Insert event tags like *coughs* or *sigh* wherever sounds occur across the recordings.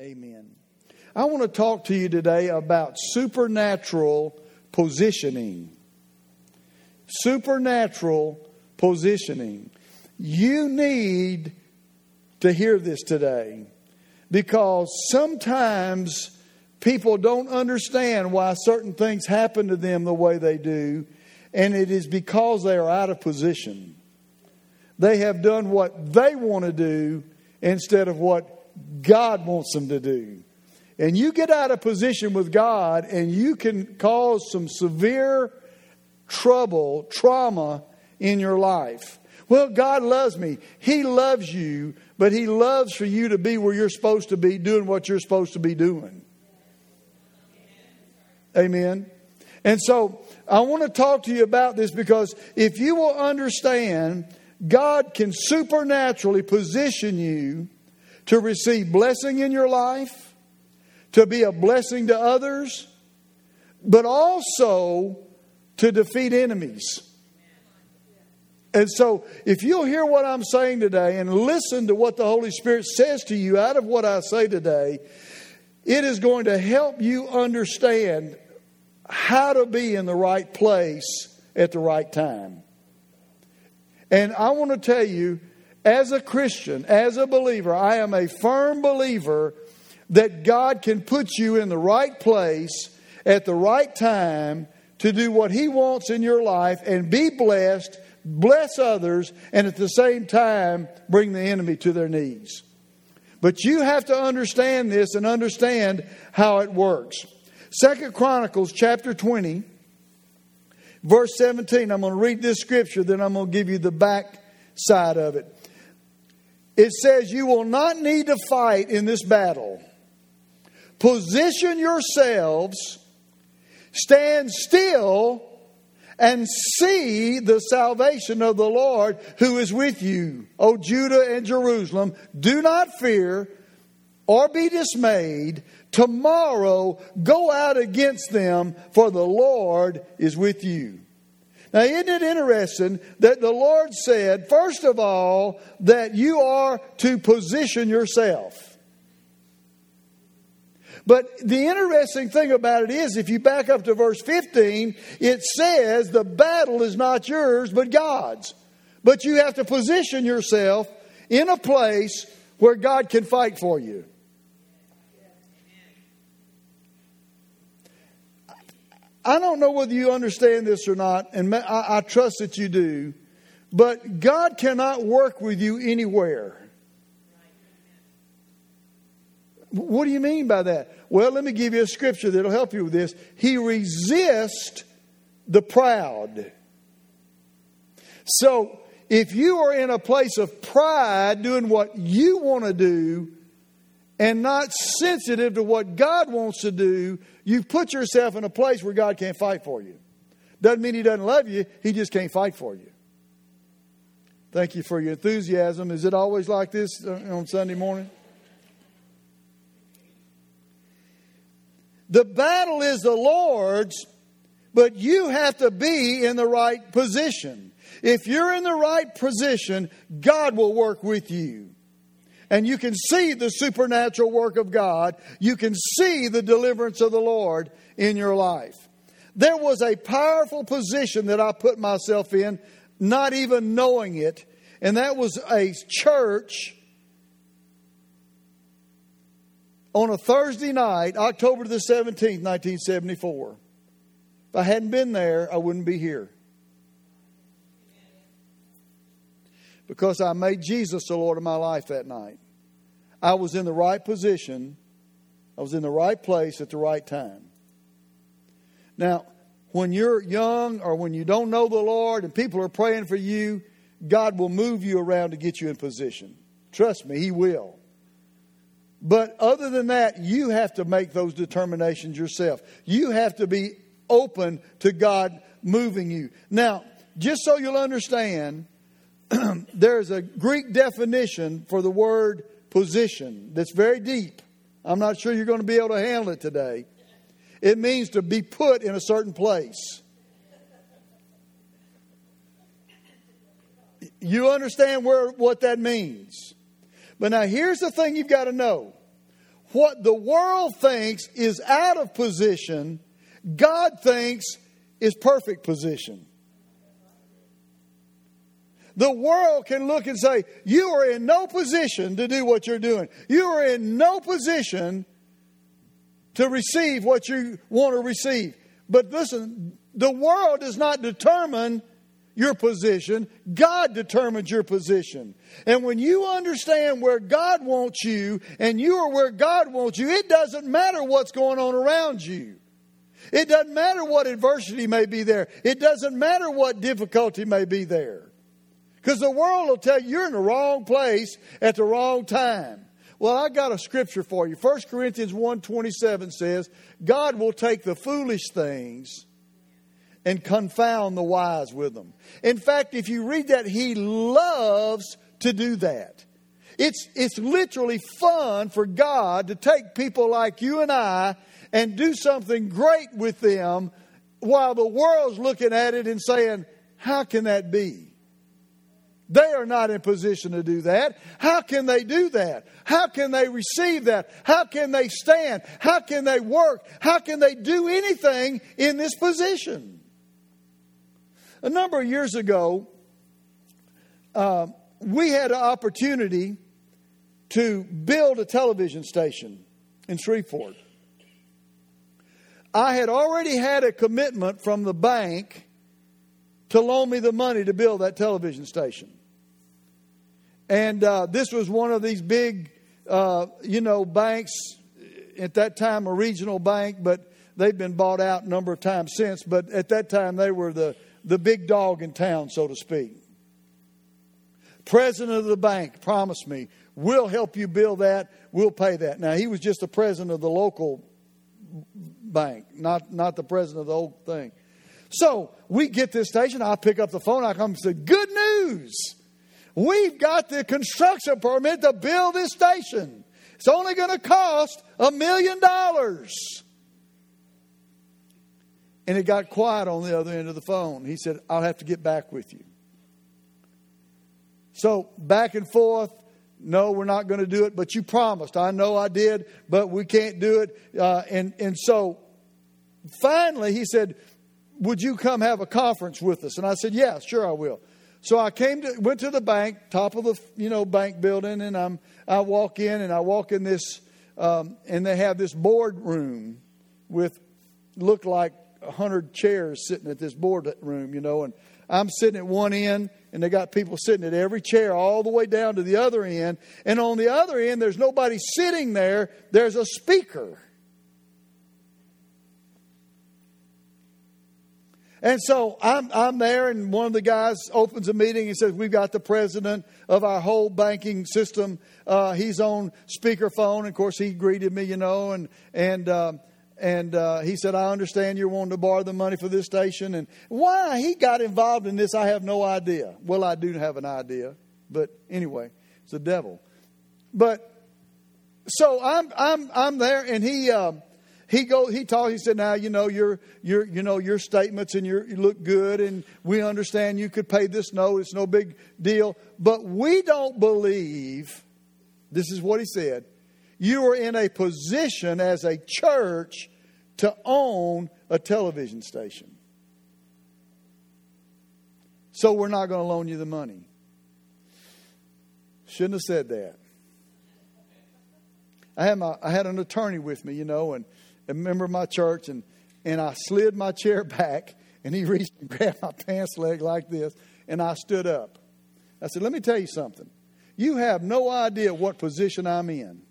Amen. I want to talk to you today about supernatural positioning. Supernatural positioning. You need to hear this today because sometimes people don't understand why certain things happen to them the way they do, and it is because they are out of position. They have done what they want to do instead of what God wants them to do. And you get out of position with God, and you can cause some severe trouble, trauma in your life. Well, God loves me. He loves you, but He loves for you to be where you're supposed to be, doing what you're supposed to be doing. Amen. And so I want to talk to you about this because if you will understand, God can supernaturally position you to receive blessing in your life, to be a blessing to others, but also to defeat enemies. And so, if you'll hear what I'm saying today and listen to what the Holy Spirit says to you out of what I say today, it is going to help you understand how to be in the right place at the right time. And I want to tell you, as a Christian, as a believer, I am a firm believer that God can put you in the right place at the right time to do what He wants in your life and be blessed, bless others, and at the same time bring the enemy to their knees. But you have to understand this and understand how it works. Second Chronicles chapter 20, verse 17. I'm going to read this scripture, then I'm going to give you the back side of it. It says, You will not need to fight in this battle. Position yourselves, stand still, and see the salvation of the Lord who is with you, O Judah and Jerusalem. Do not fear or be dismayed. Tomorrow go out against them, for the Lord is with you. Now, isn't it interesting that the Lord said, first of all, that you are to position yourself? But the interesting thing about it is, if you back up to verse 15, it says the battle is not yours, but God's. But you have to position yourself in a place where God can fight for you. I don't know whether you understand this or not, and I, I trust that you do, but God cannot work with you anywhere. What do you mean by that? Well, let me give you a scripture that'll help you with this. He resists the proud. So, if you are in a place of pride doing what you want to do and not sensitive to what God wants to do, You've put yourself in a place where God can't fight for you. Doesn't mean He doesn't love you, He just can't fight for you. Thank you for your enthusiasm. Is it always like this uh, on Sunday morning? The battle is the Lord's, but you have to be in the right position. If you're in the right position, God will work with you and you can see the supernatural work of God. You can see the deliverance of the Lord in your life. There was a powerful position that I put myself in, not even knowing it, and that was a church on a Thursday night, October the 17th, 1974. If I hadn't been there, I wouldn't be here. Because I made Jesus the Lord of my life that night. I was in the right position, I was in the right place at the right time. Now, when you're young or when you don't know the Lord and people are praying for you, God will move you around to get you in position. Trust me, He will. But other than that, you have to make those determinations yourself. You have to be open to God moving you. Now, just so you'll understand, *clears throat* there's a Greek definition for the word position that's very deep. I'm not sure you're going to be able to handle it today. It means to be put in a certain place. You understand where, what that means. But now here's the thing you've got to know. what the world thinks is out of position, God thinks is perfect position. The world can look and say, You are in no position to do what you're doing. You are in no position to receive what you want to receive. But listen, the world does not determine your position, God determines your position. And when you understand where God wants you and you are where God wants you, it doesn't matter what's going on around you. It doesn't matter what adversity may be there. It doesn't matter what difficulty may be there. Because the world will tell you you're in the wrong place at the wrong time. Well, I got a scripture for you. 1 Corinthians 1:27 says, God will take the foolish things and confound the wise with them. In fact, if you read that, he loves to do that. It's, it's literally fun for God to take people like you and I and do something great with them while the world's looking at it and saying, How can that be? They are not in position to do that. How can they do that? How can they receive that? How can they stand? How can they work? How can they do anything in this position? A number of years ago, uh, we had an opportunity to build a television station in Shreveport. I had already had a commitment from the bank to loan me the money to build that television station. And uh, this was one of these big, uh, you know, banks, at that time a regional bank, but they've been bought out a number of times since. But at that time, they were the the big dog in town, so to speak. President of the bank promised me, we'll help you build that, we'll pay that. Now, he was just the president of the local bank, not, not the president of the whole thing. So we get this station, I pick up the phone, I come and say, Good news! We've got the construction permit to build this station. It's only going to cost a million dollars. And it got quiet on the other end of the phone. He said, I'll have to get back with you. So back and forth. No, we're not going to do it, but you promised. I know I did, but we can't do it. Uh, and, and so finally he said, Would you come have a conference with us? And I said, Yeah, sure I will. So I came to went to the bank, top of the you know bank building, and I'm I walk in and I walk in this um, and they have this board room with look like a hundred chairs sitting at this board room, you know, and I'm sitting at one end, and they got people sitting at every chair all the way down to the other end. And on the other end, there's nobody sitting there, there's a speaker. And so I'm, I'm there, and one of the guys opens a meeting and says, We've got the president of our whole banking system. Uh, he's on speakerphone. Of course, he greeted me, you know, and, and um, and uh, he said, I understand you're wanting to borrow the money for this station. And why he got involved in this, I have no idea. Well, I do have an idea. But anyway, it's the devil. But so I'm, I'm, I'm there, and he. Um, he go he told he said now you know your your you know your statements and your, you look good and we understand you could pay this note it's no big deal but we don't believe this is what he said you are in a position as a church to own a television station. So we're not going to loan you the money. Shouldn't have said that. I had, my, I had an attorney with me, you know, and a member of my church, and, and I slid my chair back, and he reached and grabbed my pants leg like this, and I stood up. I said, Let me tell you something. You have no idea what position I'm in.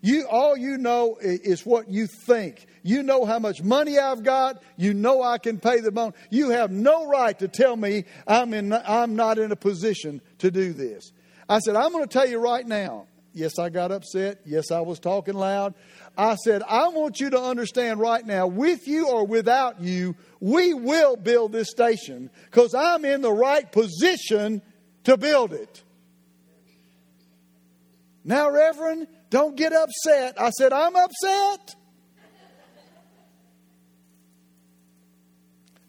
You, all you know is what you think. You know how much money I've got. You know I can pay the loan. You have no right to tell me I'm, in, I'm not in a position to do this. I said, I'm going to tell you right now. Yes, I got upset. Yes, I was talking loud. I said, I want you to understand right now, with you or without you, we will build this station because I'm in the right position to build it. Now, Reverend, don't get upset. I said, I'm upset.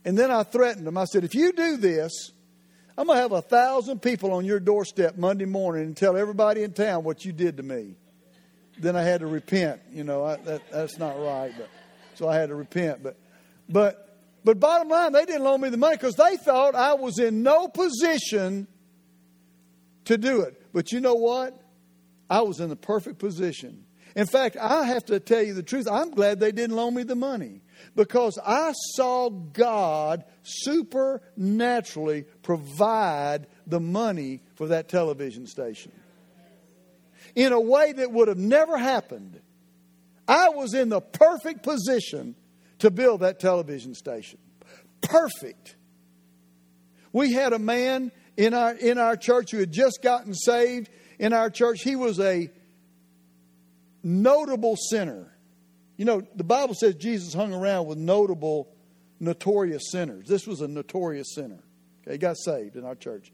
And then I threatened him. I said, if you do this, I'm going to have a thousand people on your doorstep Monday morning and tell everybody in town what you did to me. then I had to repent. You know, I, that, that's not right. But so I had to repent. But but but bottom line, they didn't loan me the money because they thought I was in no position to do it. But you know what? I was in the perfect position. In fact, I have to tell you the truth. I'm glad they didn't loan me the money because I saw God supernaturally provide the money for that television station in a way that would have never happened. I was in the perfect position to build that television station. Perfect. We had a man in our in our church who had just gotten saved in our church. He was a notable sinner. You know, the Bible says Jesus hung around with notable, notorious sinners. This was a notorious sinner. Okay, he got saved in our church.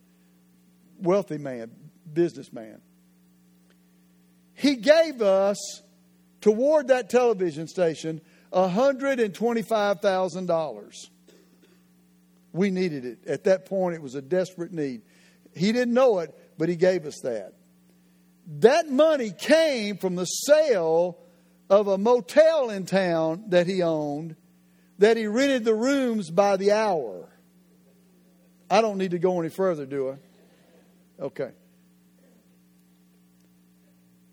Wealthy man, businessman. He gave us, toward that television station, $125,000. We needed it. At that point, it was a desperate need. He didn't know it, but he gave us that. That money came from the sale of a motel in town that he owned, that he rented the rooms by the hour. I don't need to go any further, do I? Okay.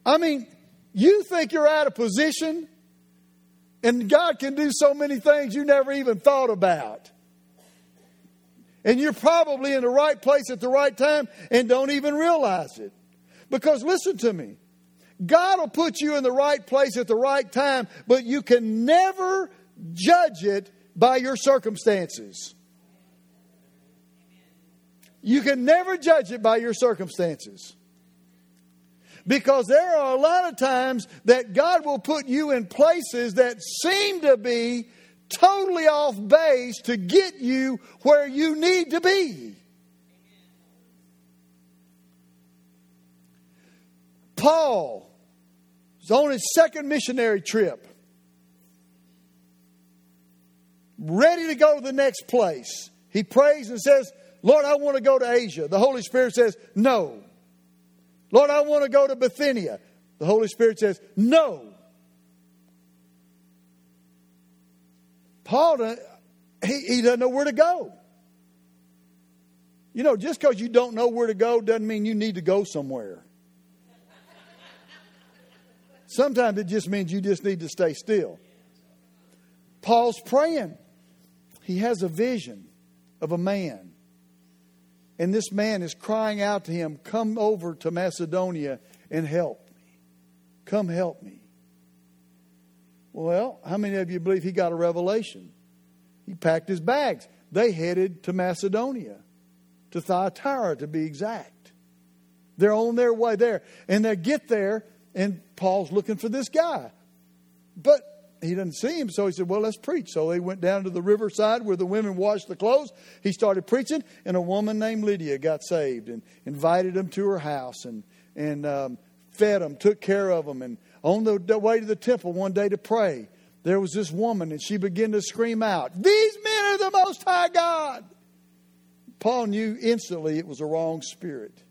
I mean, you think you're out of position, and God can do so many things you never even thought about. And you're probably in the right place at the right time and don't even realize it. Because listen to me God will put you in the right place at the right time, but you can never judge it by your circumstances. You can never judge it by your circumstances. Because there are a lot of times that God will put you in places that seem to be totally off base to get you where you need to be. Paul was on his second missionary trip, ready to go to the next place. He prays and says, Lord, I want to go to Asia. The Holy Spirit says, No. Lord, I want to go to Bithynia. The Holy Spirit says, No. Paul, uh, he, he doesn't know where to go. You know, just because you don't know where to go doesn't mean you need to go somewhere. Sometimes it just means you just need to stay still. Paul's praying. He has a vision of a man and this man is crying out to him, Come over to Macedonia and help me. Come help me. Well, how many of you believe he got a revelation? He packed his bags. They headed to Macedonia, to Thyatira to be exact. They're on their way there. And they get there, and Paul's looking for this guy. But he doesn't see him, so he said, Well, let's preach. So they went down to the riverside where the women washed the clothes. He started preaching, and a woman named Lydia got saved and invited him to her house and, and um, fed him, took care of him. And on the way to the temple one day to pray, there was this woman, and she began to scream out, These men are the Most High God. Paul knew instantly it was a wrong spirit.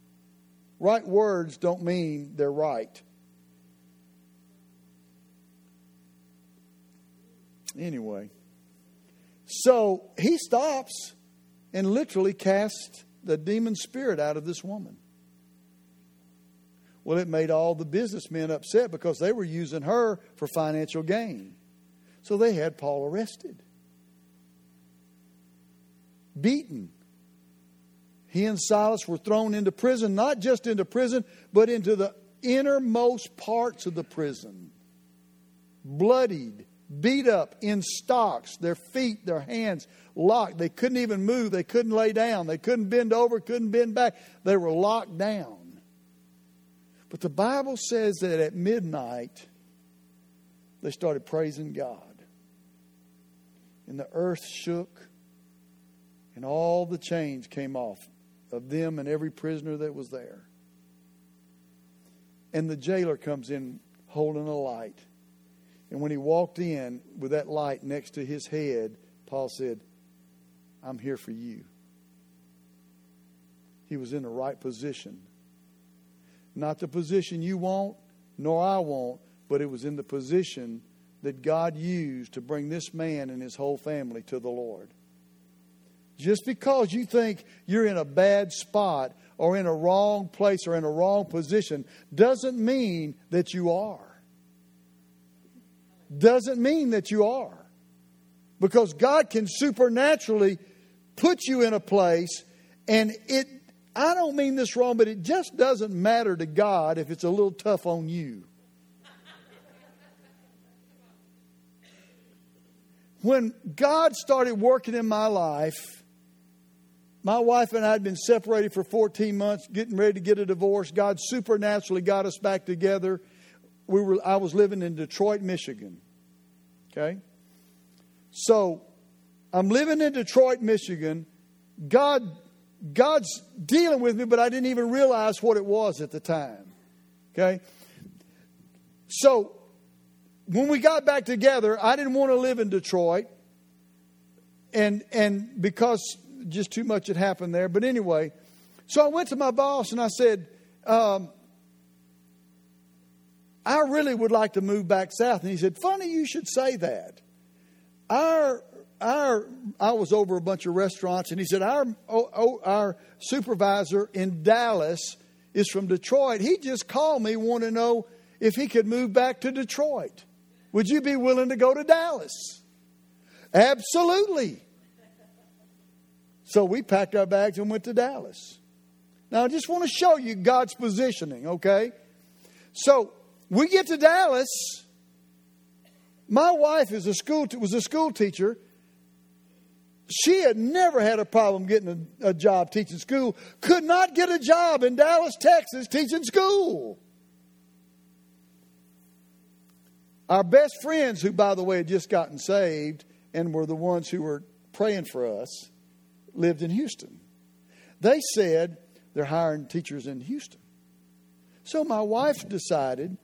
Right words don't mean they're right. Anyway, so he stops and literally casts the demon spirit out of this woman. Well, it made all the businessmen upset because they were using her for financial gain. So they had Paul arrested, beaten. He and Silas were thrown into prison, not just into prison, but into the innermost parts of the prison, bloodied, beat up in stocks, their feet, their hands locked. They couldn't even move. They couldn't lay down. They couldn't bend over, couldn't bend back. They were locked down. But the Bible says that at midnight, they started praising God. And the earth shook, and all the chains came off of them and every prisoner that was there. And the jailer comes in holding a light. And when he walked in with that light next to his head, Paul said, I'm here for you. He was in the right position. Not the position you want, nor I want, but it was in the position that God used to bring this man and his whole family to the Lord. Just because you think you're in a bad spot or in a wrong place or in a wrong position doesn't mean that you are. Doesn't mean that you are. Because God can supernaturally put you in a place and it I don't mean this wrong, but it just doesn't matter to God if it's a little tough on you. when God started working in my life, my wife and I had been separated for 14 months, getting ready to get a divorce. God supernaturally got us back together. We were, I was living in Detroit, Michigan. Okay? So I'm living in Detroit, Michigan. God, God's dealing with me, but I didn't even realize what it was at the time. Okay? So when we got back together, I didn't want to live in Detroit. And and because just too much had happened there. But anyway, so I went to my boss and I said, um, I really would like to move back south. And he said, Funny you should say that. Our our I was over a bunch of restaurants and he said, Our oh, oh, our supervisor in Dallas is from Detroit. He just called me, want to know if he could move back to Detroit. Would you be willing to go to Dallas? Absolutely. So we packed our bags and went to Dallas. Now, I just want to show you God's positioning, okay? So we get to Dallas. My wife is a school was a school teacher. She had never had a problem getting a, a job teaching school. Could not get a job in Dallas, Texas, teaching school. Our best friends, who, by the way, had just gotten saved and were the ones who were praying for us, lived in Houston. They said they're hiring teachers in Houston. So my wife decided,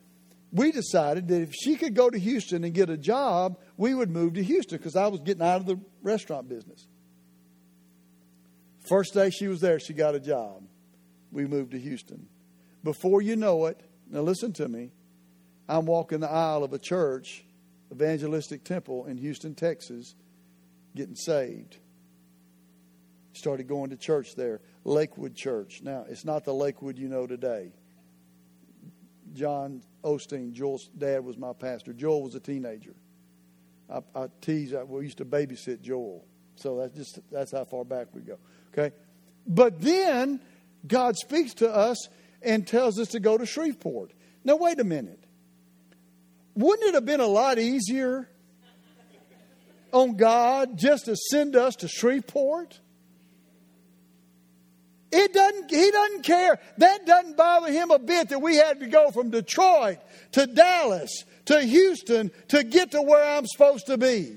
we decided that if she could go to Houston and get a job, we would move to Houston because I was getting out of the restaurant business. First day she was there, she got a job. We moved to Houston. Before you know it, now listen to me, I'm walking the aisle of a church, evangelistic temple in Houston, Texas, getting saved. Started going to church there, Lakewood Church. Now, it's not the Lakewood you know today. John Osteen, Joel's dad, was my pastor. Joel was a teenager. I, I tease, I, we used to babysit Joel. So that's just that's how far back we go. Okay? But then God speaks to us and tells us to go to Shreveport. Now wait a minute. Wouldn't it have been a lot easier on God just to send us to Shreveport? It doesn't, he doesn't care. That doesn't bother him a bit that we had to go from Detroit to Dallas to Houston to get to where I'm supposed to be.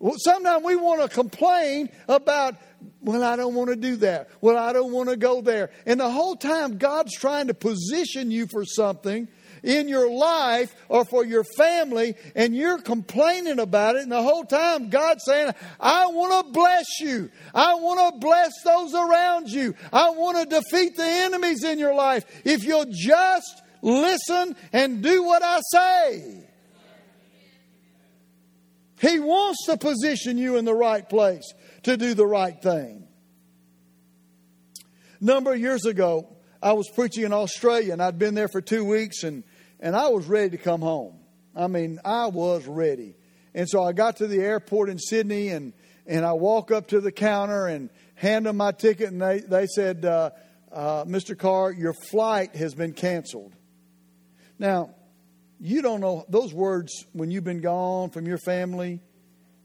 Well, sometimes we want to complain about, well, I don't want to do that. Well, I don't want to go there. And the whole time, God's trying to position you for something in your life or for your family and you're complaining about it and the whole time God's saying, I want to bless you. I want to bless those around you. I want to defeat the enemies in your life. If you'll just listen and do what I say. He wants to position you in the right place to do the right thing. Number of years ago, I was preaching in Australia and I'd been there for two weeks and and I was ready to come home. I mean, I was ready. And so I got to the airport in Sydney and, and I walk up to the counter and hand them my ticket, and they, they said, uh, uh, Mr. Carr, your flight has been canceled. Now, you don't know those words when you've been gone from your family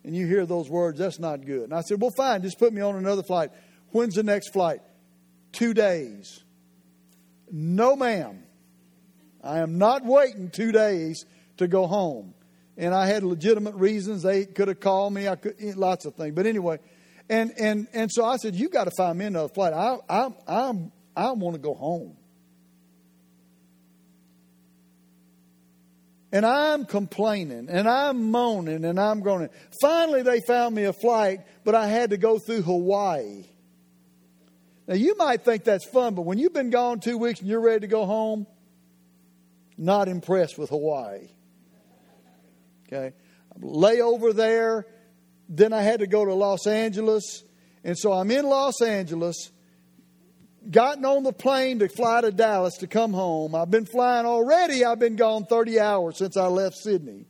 and you hear those words, that's not good. And I said, Well, fine, just put me on another flight. When's the next flight? Two days. No, ma'am. I am not waiting two days to go home. And I had legitimate reasons. They could have called me. I could eh, lots of things. But anyway, and and and so I said, "You got to find me another flight. I I I'm I want to go home." And I'm complaining and I'm moaning and I'm groaning. Finally, they found me a flight, but I had to go through Hawaii. Now, you might think that's fun, but when you've been gone two weeks and you're ready to go home, Not impressed with Hawaii. Okay. Lay over there. Then I had to go to Los Angeles. And so I'm in Los Angeles, gotten on the plane to fly to Dallas to come home. I've been flying already. I've been gone 30 hours since I left Sydney.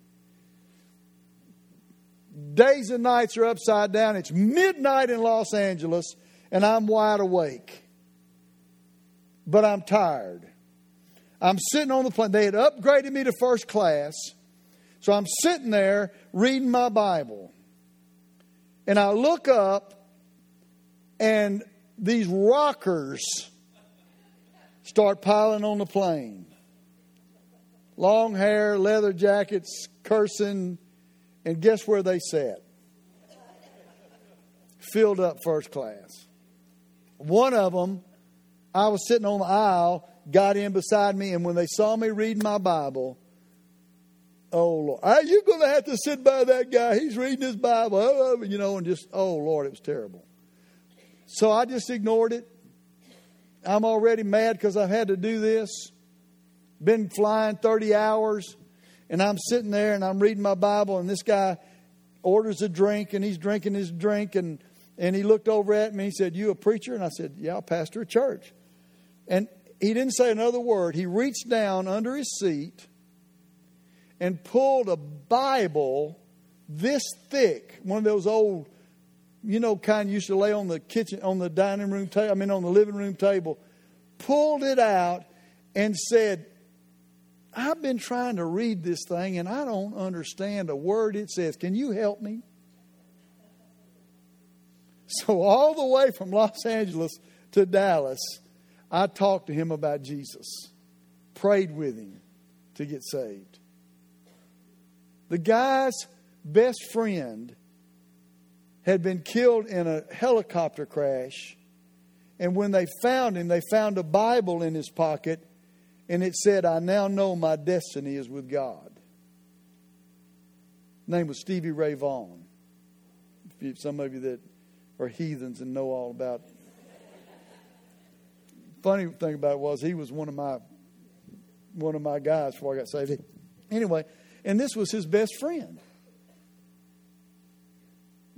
Days and nights are upside down. It's midnight in Los Angeles, and I'm wide awake. But I'm tired. I'm sitting on the plane. They had upgraded me to first class. So I'm sitting there reading my Bible. And I look up, and these rockers start piling on the plane. Long hair, leather jackets, cursing, and guess where they sat? Filled up first class. One of them, I was sitting on the aisle, got in beside me, and when they saw me reading my Bible, oh Lord, are you going to have to sit by that guy? He's reading his Bible, oh, oh, you know, and just, oh Lord, it was terrible. So I just ignored it. I'm already mad because I've had to do this. Been flying 30 hours, and I'm sitting there and I'm reading my Bible, and this guy orders a drink, and he's drinking his drink, and, and he looked over at me and he said, You a preacher? And I said, Yeah, I pastor a church. And he didn't say another word. He reached down under his seat and pulled a Bible this thick, one of those old you know, kind used to lay on the kitchen, on the dining room table, I mean, on the living room table, pulled it out and said, I've been trying to read this thing and I don't understand a word it says. Can you help me? So, all the way from Los Angeles to Dallas, I talked to him about Jesus, prayed with him to get saved. The guy's best friend had been killed in a helicopter crash. And when they found him, they found a Bible in his pocket, and it said, I now know my destiny is with God. Name was Stevie Ray Vaughan. Some of you that are heathens and know all about. Funny thing about it was he was one of my one of my guys before I got saved. Anyway, and this was his best friend.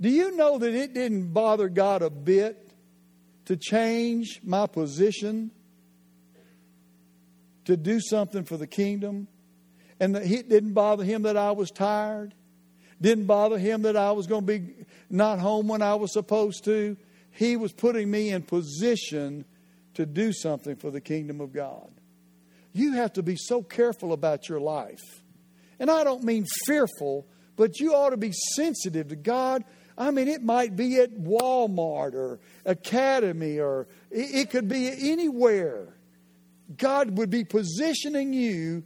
Do you know that it didn't bother God a bit to change my position to do something for the kingdom? And that it didn't bother him that I was tired? Didn't bother him that I was going to be not home when I was supposed to? He was putting me in position to do something for the kingdom of God. You have to be so careful about your life. And I don't mean fearful, but you ought to be sensitive to God I mean, it might be at Walmart or Academy or it could be anywhere. God would be positioning you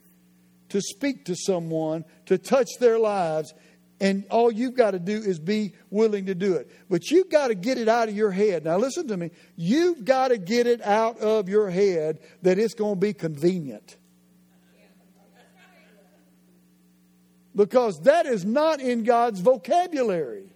to speak to someone, to touch their lives, and all you've got to do is be willing to do it. But you've got to get it out of your head. Now, listen to me. You've got to get it out of your head that it's going to be convenient. Because that is not in God's vocabulary.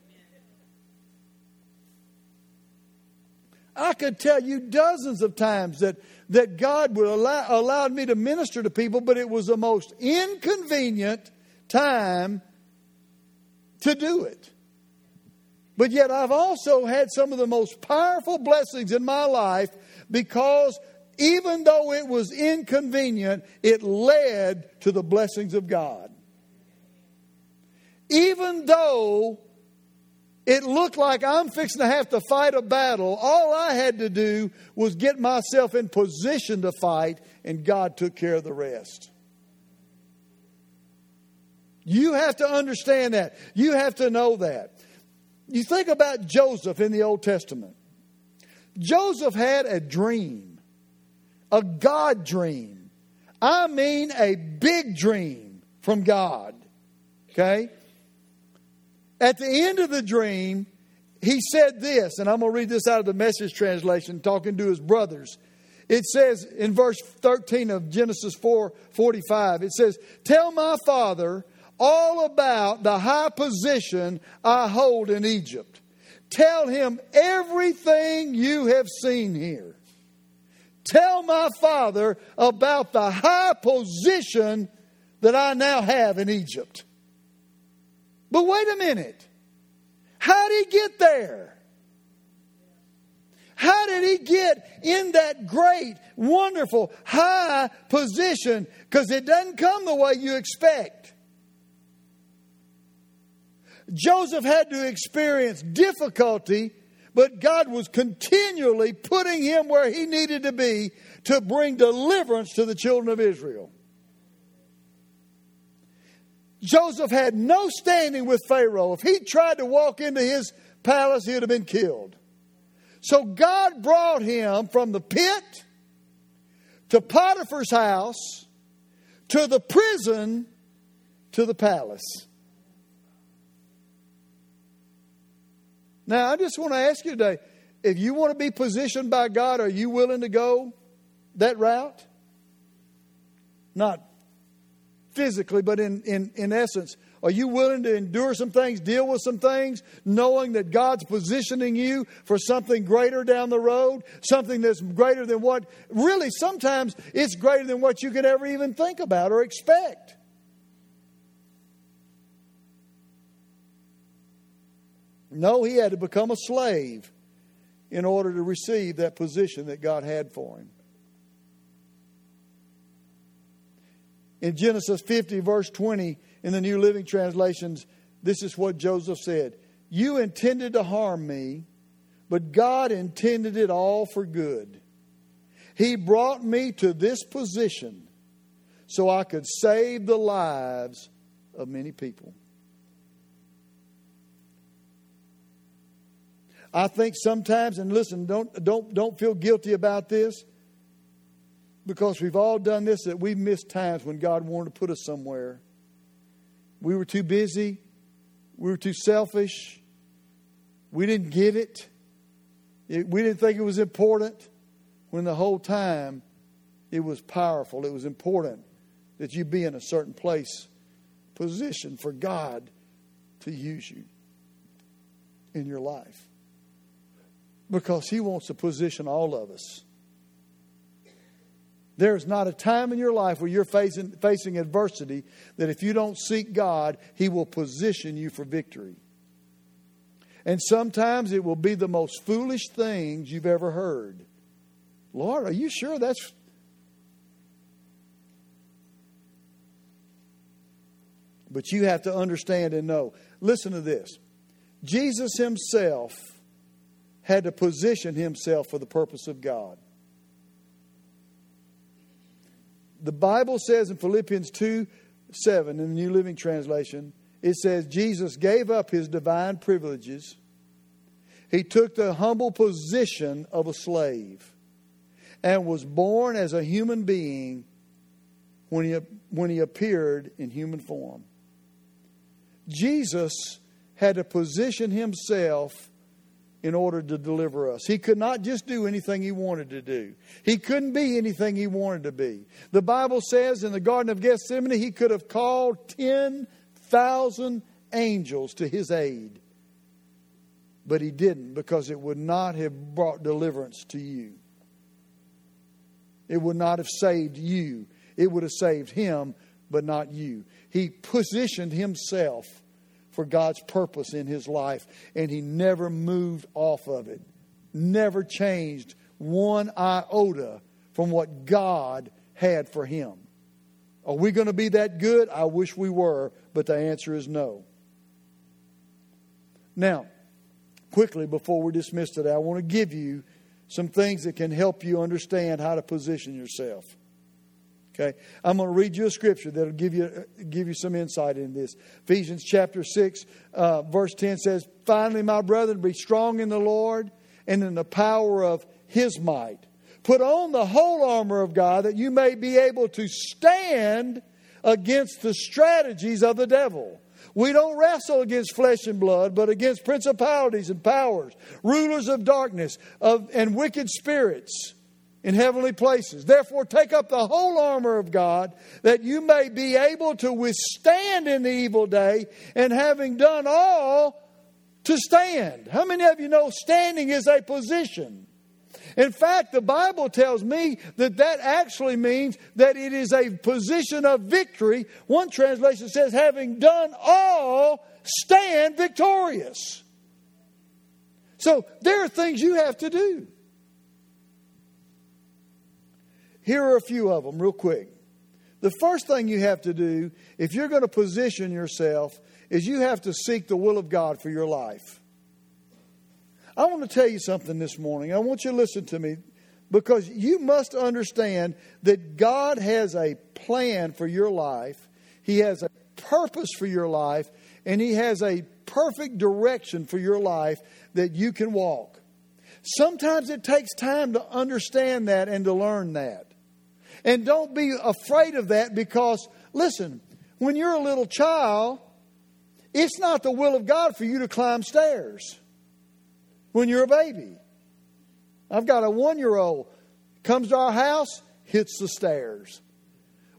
I could tell you dozens of times that, that God would allow, allowed me to minister to people, but it was the most inconvenient time to do it. But yet, I've also had some of the most powerful blessings in my life because even though it was inconvenient, it led to the blessings of God. Even though it looked like I'm fixing to have to fight a battle. All I had to do was get myself in position to fight, and God took care of the rest. You have to understand that. You have to know that. You think about Joseph in the Old Testament. Joseph had a dream, a God dream. I mean, a big dream from God. Okay? At the end of the dream, he said this, and I'm going to read this out of the message translation, talking to his brothers. It says in verse 13 of Genesis 4 45, it says, Tell my father all about the high position I hold in Egypt. Tell him everything you have seen here. tell my father about the high position that I now have in Egypt. But wait a minute. How did he get there? How did he get in that great, wonderful, high position? Because it doesn't come the way you expect. Joseph had to experience difficulty, but God was continually putting him where he needed to be to bring deliverance to the children of Israel. Joseph had no standing with Pharaoh. If he tried to walk into his palace, he would have been killed. So God brought him from the pit to Potiphar's house to the prison to the palace. Now, I just want to ask you today if you want to be positioned by God, are you willing to go that route? Not physically, but in, in, in essence. Are you willing to endure some things, deal with some things, knowing that God's positioning you for something greater down the road? Something that's greater than what, really, sometimes it's greater than what you could ever even think about or expect. No, he had to become a slave in order to receive that position that God had for him. In Genesis 50, verse 20, in the New Living Translations, this is what Joseph said You intended to harm me, but God intended it all for good. He brought me to this position so I could save the lives of many people. I think sometimes, and listen, don't, don't, don't feel guilty about this because we've all done this that we've missed times when God wanted to put us somewhere. We were too busy, we were too selfish, we didn't get it, we didn't think it was important when the whole time it was powerful, it was important that you be in a certain place, position for God to use you in your life because He wants to position all of us. There's not a time in your life where you're facing, facing adversity that if you don't seek God, He will position you for victory. And sometimes it will be the most foolish things you've ever heard. Lord, are you sure that's. But you have to understand and know. Listen to this Jesus Himself had to position himself for the purpose of God. The Bible says in Philippians 2 7 in the New Living Translation, it says, Jesus gave up his divine privileges. He took the humble position of a slave and was born as a human being when he, when he appeared in human form. Jesus had to position himself in order to deliver us. He could not just do anything he wanted to do. He couldn't be anything he wanted to be. The Bible says in the Garden of Gethsemane, he could have called 10,000 angels to his aid. But he didn't because it would not have brought deliverance to you. It would not have saved you. It would have saved him, but not you. He positioned himself for God's purpose in his life, and he never moved off of it, never changed one iota from what God had for him. Are we going to be that good? I wish we were, but the answer is no. Now, quickly before we're dismissed today, I want to give you some things that can help you understand how to position yourself. Okay, I'm going to read you a scripture that'll give you give you some insight in this. Ephesians chapter six, uh, verse ten says, "Finally, my brethren, be strong in the Lord and in the power of His might. Put on the whole armor of God that you may be able to stand against the strategies of the devil." We don't wrestle against flesh and blood, but against principalities and powers, rulers of darkness, of, and wicked spirits in heavenly places. Therefore, take up the whole armor of God that you may be able to withstand in the evil day, and having done all, to stand. How many of you know standing is a position? In fact, the Bible tells me that that actually means that it is a position of victory. One translation says, having done all, stand victorious. So there are things you have to do. Here are a few of them, real quick. The first thing you have to do, if you're going to position yourself, is you have to seek the will of God for your life. I want to tell you something this morning. I want you to listen to me because you must understand that God has a plan for your life, He has a purpose for your life, and He has a perfect direction for your life that you can walk. Sometimes it takes time to understand that and to learn that. And don't be afraid of that because, listen, when you're a little child, it's not the will of God for you to climb stairs when you're a baby. I've got a one year old comes to our house, hits the stairs.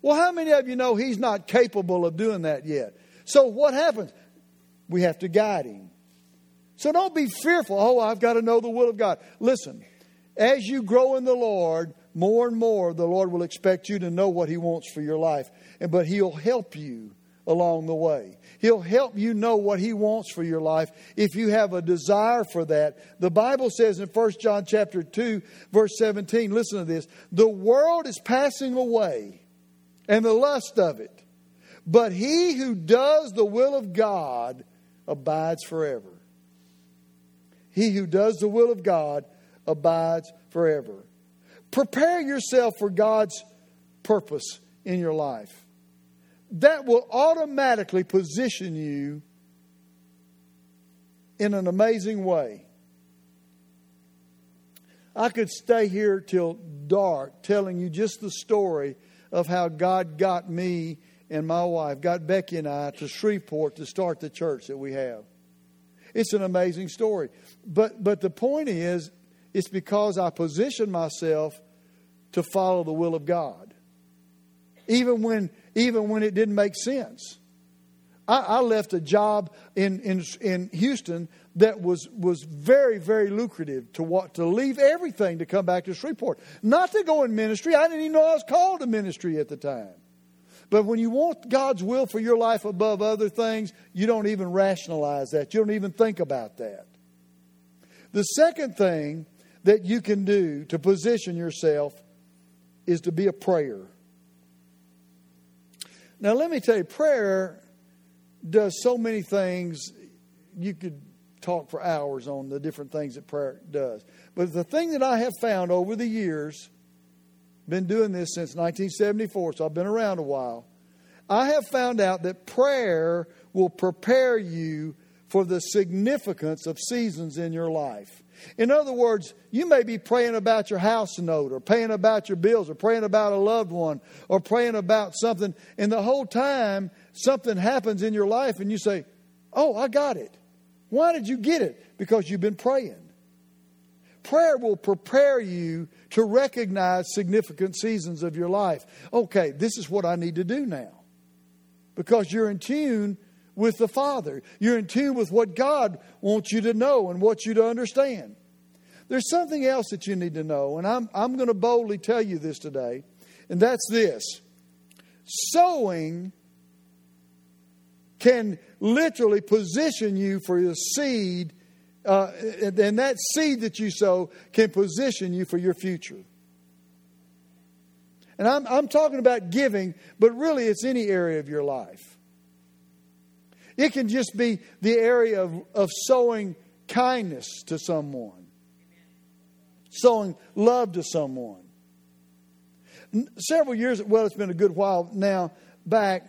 Well, how many of you know he's not capable of doing that yet? So what happens? We have to guide him. So don't be fearful. Oh, I've got to know the will of God. Listen, as you grow in the Lord, more and more the Lord will expect you to know what He wants for your life. But He'll help you along the way. He'll help you know what he wants for your life if you have a desire for that. The Bible says in 1 John chapter 2 verse 17, listen to this, the world is passing away and the lust of it, but he who does the will of God abides forever. He who does the will of God abides forever. Prepare yourself for God's purpose in your life. That will automatically position you in an amazing way. I could stay here till dark telling you just the story of how God got me and my wife, got Becky and I to Shreveport to start the church that we have. It's an amazing story. But, but the point is, it's because I positioned myself to follow the will of God. Even when, even when it didn't make sense. I, I left a job in, in, in Houston that was, was very, very lucrative to, what, to leave everything to come back to Shreveport. Not to go in ministry. I didn't even know I was called to ministry at the time. But when you want God's will for your life above other things, you don't even rationalize that. You don't even think about that. The second thing that you can do to position yourself is to be a prayer. Now, let me tell you, prayer does so many things. You could talk for hours on the different things that prayer does. But the thing that I have found over the years, been doing this since 1974, so I've been around a while. I have found out that prayer will prepare you for the significance of seasons in your life. In other words, you may be praying about your house note or praying about your bills or praying about a loved one or praying about something, and the whole time something happens in your life and you say, Oh, I got it. Why did you get it? Because you've been praying. Prayer will prepare you to recognize significant seasons of your life. Okay, this is what I need to do now. Because you're in tune with the Father. You're in tune with what God wants you to know and wants you to understand. There's something else that you need to know, and I'm, I'm going to boldly tell you this today, and that's this sowing can literally position you for your seed, uh, and that seed that you sow can position you for your future. And I'm, I'm talking about giving, but really it's any area of your life. It can just be the area of, of sowing kindness to someone, sowing love to someone. Several years, well, it's been a good while now back,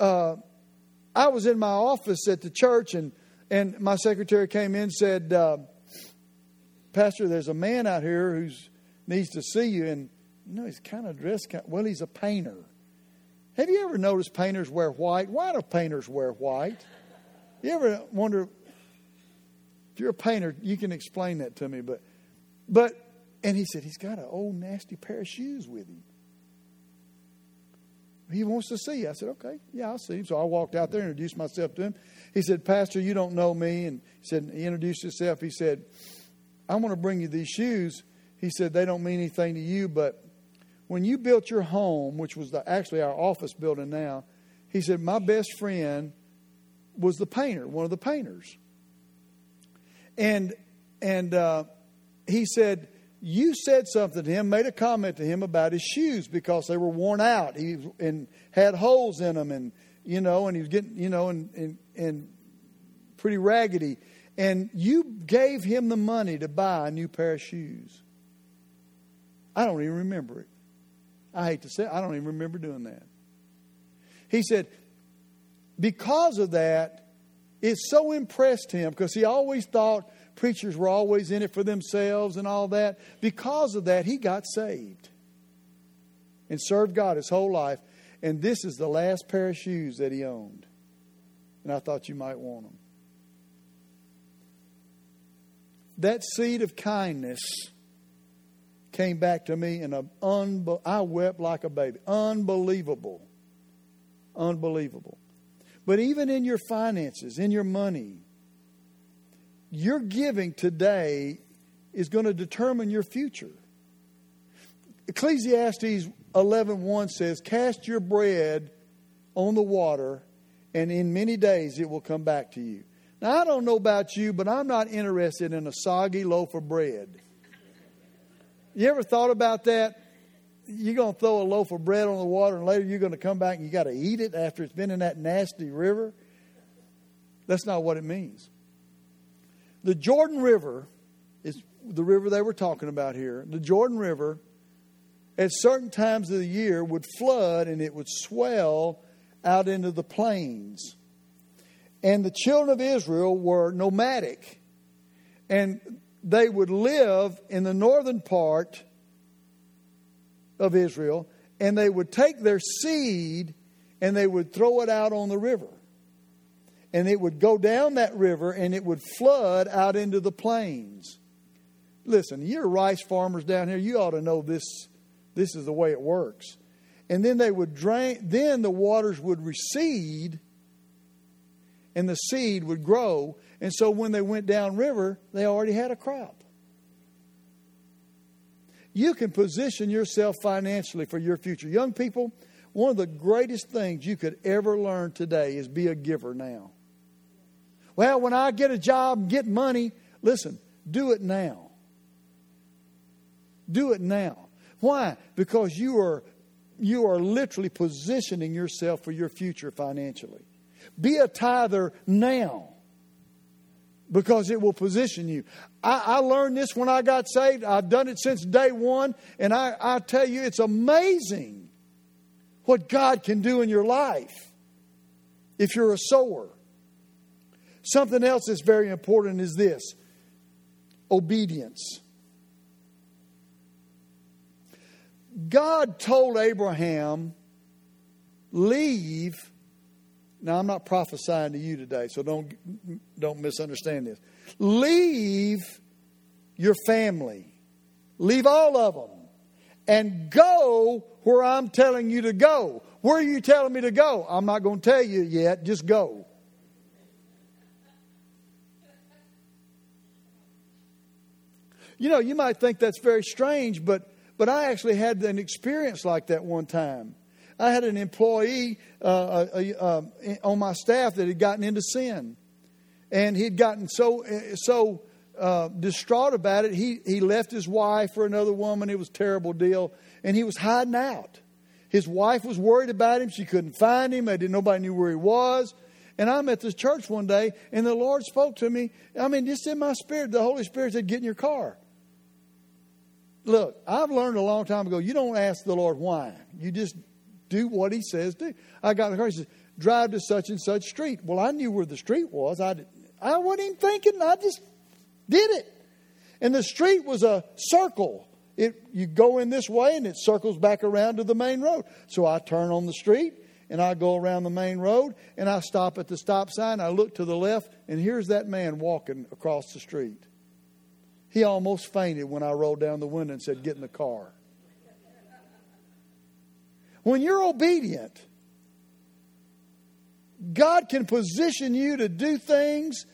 uh, I was in my office at the church, and, and my secretary came in and said, uh, Pastor, there's a man out here who needs to see you. And, you know, he's kind of dressed, kind of, well, he's a painter. Have you ever noticed painters wear white? Why do painters wear white? You ever wonder if you're a painter, you can explain that to me, but but and he said he's got an old nasty pair of shoes with him. He wants to see you. I said, okay, yeah, I'll see him. So I walked out there introduced myself to him. He said, Pastor, you don't know me. And he said, he introduced himself. He said, I want to bring you these shoes. he said, they don't mean anything to you, but when you built your home, which was the, actually our office building now, he said, my best friend was the painter, one of the painters. And, and uh, he said, you said something to him, made a comment to him about his shoes because they were worn out. He and had holes in them, and you know, and he was getting, you know, and and, and pretty raggedy. And you gave him the money to buy a new pair of shoes. I don't even remember it. I hate to say I don't even remember doing that. He said, because of that, it so impressed him because he always thought preachers were always in it for themselves and all that. Because of that, he got saved and served God his whole life. And this is the last pair of shoes that he owned. And I thought you might want them. That seed of kindness came back to me and unbe- I wept like a baby. Unbelievable. Unbelievable. But even in your finances, in your money, your giving today is going to determine your future. Ecclesiastes 11:1 says, "Cast your bread on the water, and in many days it will come back to you." Now I don't know about you, but I'm not interested in a soggy loaf of bread. You ever thought about that? You're going to throw a loaf of bread on the water, and later you're going to come back and you got to eat it after it's been in that nasty river. That's not what it means. The Jordan River is the river they were talking about here. The Jordan River, at certain times of the year, would flood and it would swell out into the plains. And the children of Israel were nomadic. And they would live in the northern part of Israel, and they would take their seed and they would throw it out on the river and it would go down that river and it would flood out into the plains. Listen, you're rice farmers down here, you ought to know this this is the way it works. And then they would drain then the waters would recede and the seed would grow. And so when they went downriver, they already had a crop. You can position yourself financially for your future. Young people, one of the greatest things you could ever learn today is be a giver now. Well, when I get a job and get money, listen, do it now. Do it now. Why? Because you are you are literally positioning yourself for your future financially. Be a tither now because it will position you. I, I, learned this when I got saved. I've done it since day one, and I, I tell you, it's amazing what God can do in your life if you're a sower. Something else that's very important is this obedience. God told Abraham, leave. Now, I'm not prophesying to you today, so don't, don't misunderstand this. Leave your family, leave all of them, and go where I'm telling you to go. Where are you telling me to go? I'm not going to tell you yet, just go. You know, you might think that's very strange, but, but I actually had an experience like that one time. I had an employee uh, uh, uh, on my staff that had gotten into sin. And he'd gotten so, so uh, distraught about it, he, he left his wife for another woman. It was a terrible deal. And he was hiding out. His wife was worried about him. She couldn't find him. Didn't, nobody knew where he was. And I'm at this church one day, and the Lord spoke to me. I mean, just in my spirit, the Holy Spirit said, Get in your car. Look, I've learned a long time ago, you don't ask the Lord why. You just do what He says do. I got in the car, He says, drive to such and such street. Well, I knew where the street was. I, I wasn't even thinking, I just did it. And the street was a circle. It, you go in this way and it circles back around to the main road. So I turn on the street and I go around the main road and I stop at the stop sign. I look to the left and here's that man walking across the street. He almost fainted when I rolled down the window and said, Get in the car. When you're obedient, God can position you to do things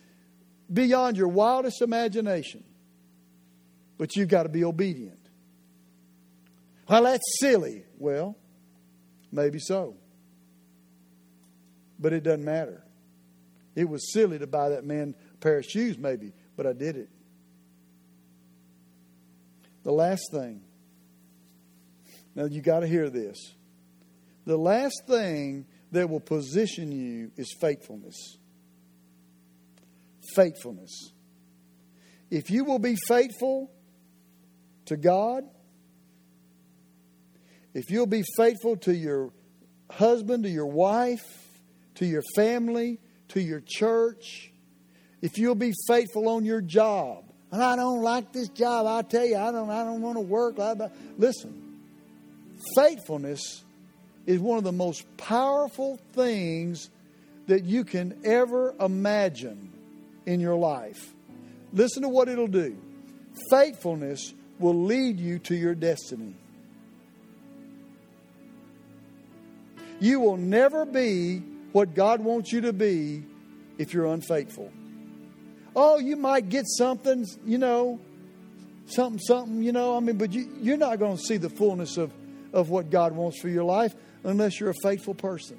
beyond your wildest imagination. but you've got to be obedient. Well, that's silly. Well, maybe so. But it doesn't matter. It was silly to buy that man a pair of shoes, maybe, but I did it. The last thing. Now, you got to hear this. The last thing that will position you is faithfulness. Faithfulness. If you will be faithful to God, if you'll be faithful to your husband, to your wife, to your family, to your church, if you'll be faithful on your job, and I don't like this job, I tell you, I don't, I don't want to work. Listen, faithfulness is one of the most powerful things that you can ever imagine in your life. Listen to what it'll do. Faithfulness will lead you to your destiny. You will never be what God wants you to be if you're unfaithful. Oh, you might get something, you know, something, something, you know, I mean, but you, you're not going to see the fullness of, of what God wants for your life unless you're a faithful person.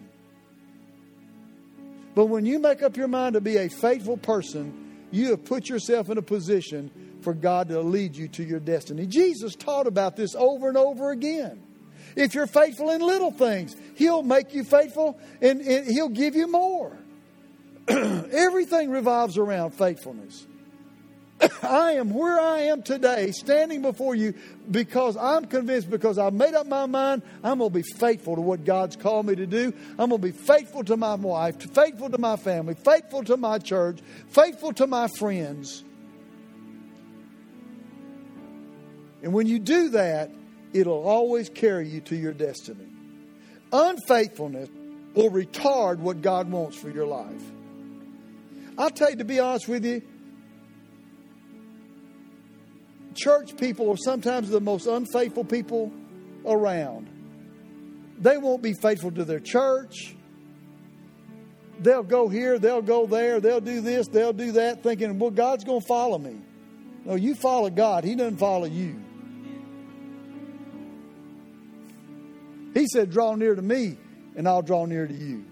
But when you make up your mind to be a faithful person, you have put yourself in a position for God to lead you to your destiny. Jesus taught about this over and over again. If you're faithful in little things, He'll make you faithful and, and He'll give you more. *clears throat* Everything revolves around faithfulness. *coughs* I am where I am today, standing before you, because I'm convinced, because I've made up my mind, I'm going to be faithful to what God's called me to do. I'm going to be faithful to my wife, faithful to my family, faithful to my church, faithful to my friends. And when you do that, it'll always carry you to your destiny. Unfaithfulness will retard what God wants for your life. I'll tell you, to be honest with you, church people are sometimes the most unfaithful people around. They won't be faithful to their church. They'll go here, they'll go there, they'll do this, they'll do that, thinking, well, God's going to follow me. No, you follow God, He doesn't follow you. He said, draw near to me, and I'll draw near to you.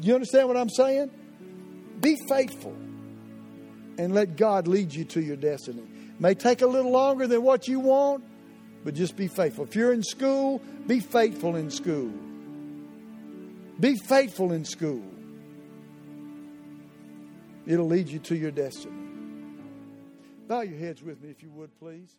You understand what I'm saying? Be faithful and let God lead you to your destiny. May take a little longer than what you want, but just be faithful. If you're in school, be faithful in school. Be faithful in school. It'll lead you to your destiny. Bow your heads with me if you would, please.